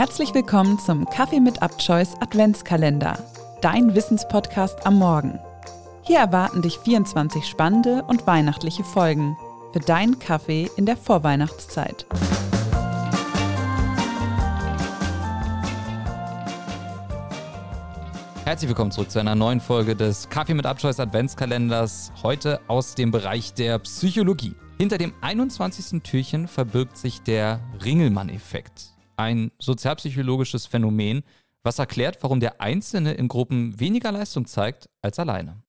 Herzlich willkommen zum Kaffee mit Upchoice Adventskalender, dein Wissenspodcast am Morgen. Hier erwarten dich 24 spannende und weihnachtliche Folgen für deinen Kaffee in der Vorweihnachtszeit. Herzlich willkommen zurück zu einer neuen Folge des Kaffee mit Abscheuß Adventskalenders. Heute aus dem Bereich der Psychologie. Hinter dem 21. Türchen verbirgt sich der Ringelmann-Effekt ein sozialpsychologisches Phänomen, was erklärt, warum der Einzelne in Gruppen weniger Leistung zeigt als alleine.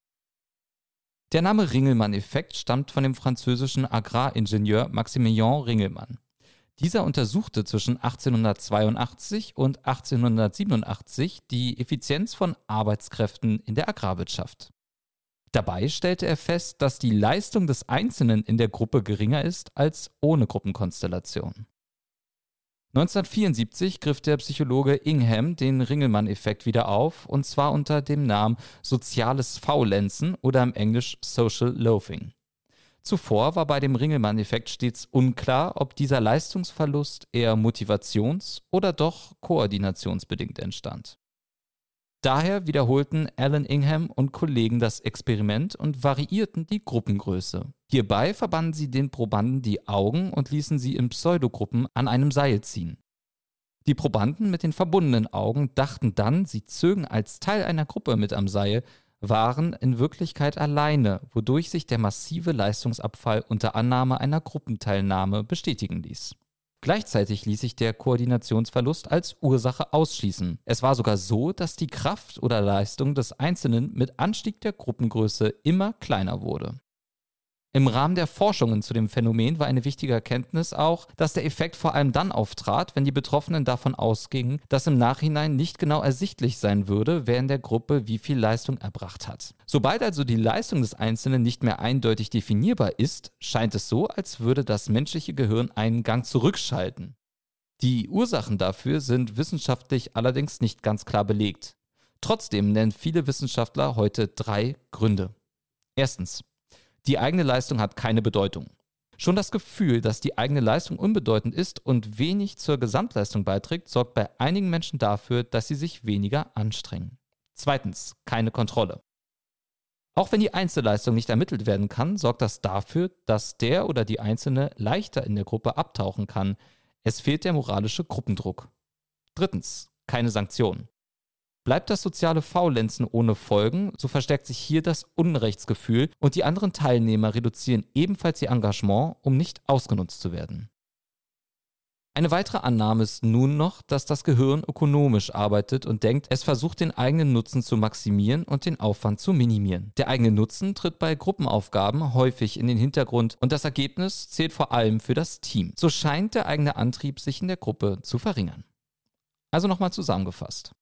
Der Name Ringelmann-Effekt stammt von dem französischen Agraringenieur Maximilien Ringelmann. Dieser untersuchte zwischen 1882 und 1887 die Effizienz von Arbeitskräften in der Agrarwirtschaft. Dabei stellte er fest, dass die Leistung des Einzelnen in der Gruppe geringer ist als ohne Gruppenkonstellation. 1974 griff der Psychologe Ingham den Ringelmann-Effekt wieder auf, und zwar unter dem Namen soziales Faulenzen oder im Englisch Social Loafing. Zuvor war bei dem Ringelmann-Effekt stets unklar, ob dieser Leistungsverlust eher motivations- oder doch koordinationsbedingt entstand. Daher wiederholten Alan Ingham und Kollegen das Experiment und variierten die Gruppengröße. Hierbei verbanden sie den Probanden die Augen und ließen sie in Pseudogruppen an einem Seil ziehen. Die Probanden mit den verbundenen Augen dachten dann, sie zögen als Teil einer Gruppe mit am Seil, waren in Wirklichkeit alleine, wodurch sich der massive Leistungsabfall unter Annahme einer Gruppenteilnahme bestätigen ließ. Gleichzeitig ließ sich der Koordinationsverlust als Ursache ausschließen. Es war sogar so, dass die Kraft oder Leistung des Einzelnen mit Anstieg der Gruppengröße immer kleiner wurde. Im Rahmen der Forschungen zu dem Phänomen war eine wichtige Erkenntnis auch, dass der Effekt vor allem dann auftrat, wenn die Betroffenen davon ausgingen, dass im Nachhinein nicht genau ersichtlich sein würde, wer in der Gruppe wie viel Leistung erbracht hat. Sobald also die Leistung des Einzelnen nicht mehr eindeutig definierbar ist, scheint es so, als würde das menschliche Gehirn einen Gang zurückschalten. Die Ursachen dafür sind wissenschaftlich allerdings nicht ganz klar belegt. Trotzdem nennen viele Wissenschaftler heute drei Gründe. Erstens. Die eigene Leistung hat keine Bedeutung. Schon das Gefühl, dass die eigene Leistung unbedeutend ist und wenig zur Gesamtleistung beiträgt, sorgt bei einigen Menschen dafür, dass sie sich weniger anstrengen. Zweitens, keine Kontrolle. Auch wenn die Einzelleistung nicht ermittelt werden kann, sorgt das dafür, dass der oder die Einzelne leichter in der Gruppe abtauchen kann. Es fehlt der moralische Gruppendruck. Drittens, keine Sanktionen. Bleibt das soziale Faulenzen ohne Folgen, so verstärkt sich hier das Unrechtsgefühl und die anderen Teilnehmer reduzieren ebenfalls ihr Engagement, um nicht ausgenutzt zu werden. Eine weitere Annahme ist nun noch, dass das Gehirn ökonomisch arbeitet und denkt, es versucht den eigenen Nutzen zu maximieren und den Aufwand zu minimieren. Der eigene Nutzen tritt bei Gruppenaufgaben häufig in den Hintergrund und das Ergebnis zählt vor allem für das Team. So scheint der eigene Antrieb sich in der Gruppe zu verringern. Also nochmal zusammengefasst.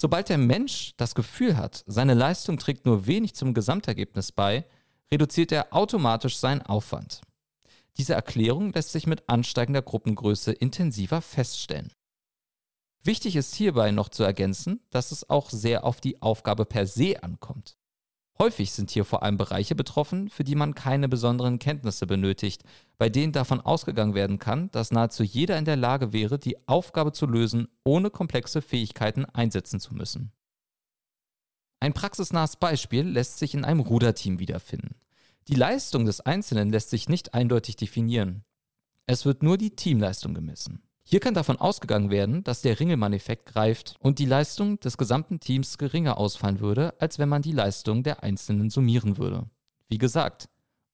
Sobald der Mensch das Gefühl hat, seine Leistung trägt nur wenig zum Gesamtergebnis bei, reduziert er automatisch seinen Aufwand. Diese Erklärung lässt sich mit ansteigender Gruppengröße intensiver feststellen. Wichtig ist hierbei noch zu ergänzen, dass es auch sehr auf die Aufgabe per se ankommt. Häufig sind hier vor allem Bereiche betroffen, für die man keine besonderen Kenntnisse benötigt, bei denen davon ausgegangen werden kann, dass nahezu jeder in der Lage wäre, die Aufgabe zu lösen, ohne komplexe Fähigkeiten einsetzen zu müssen. Ein praxisnahes Beispiel lässt sich in einem Ruderteam wiederfinden. Die Leistung des Einzelnen lässt sich nicht eindeutig definieren. Es wird nur die Teamleistung gemessen. Hier kann davon ausgegangen werden, dass der Ringelmann-Effekt greift und die Leistung des gesamten Teams geringer ausfallen würde, als wenn man die Leistung der Einzelnen summieren würde. Wie gesagt,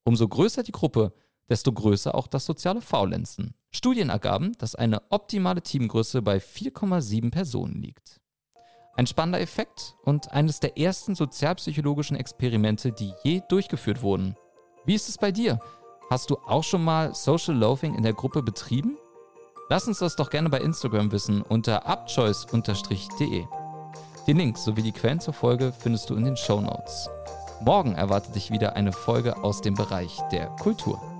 umso größer die Gruppe, desto größer auch das soziale Faulenzen. Studien ergaben, dass eine optimale Teamgröße bei 4,7 Personen liegt. Ein spannender Effekt und eines der ersten sozialpsychologischen Experimente, die je durchgeführt wurden. Wie ist es bei dir? Hast du auch schon mal Social Loafing in der Gruppe betrieben? Lass uns das doch gerne bei Instagram wissen unter upchoice-de. Den Link sowie die Quellen zur Folge findest du in den Show Notes. Morgen erwartet dich wieder eine Folge aus dem Bereich der Kultur.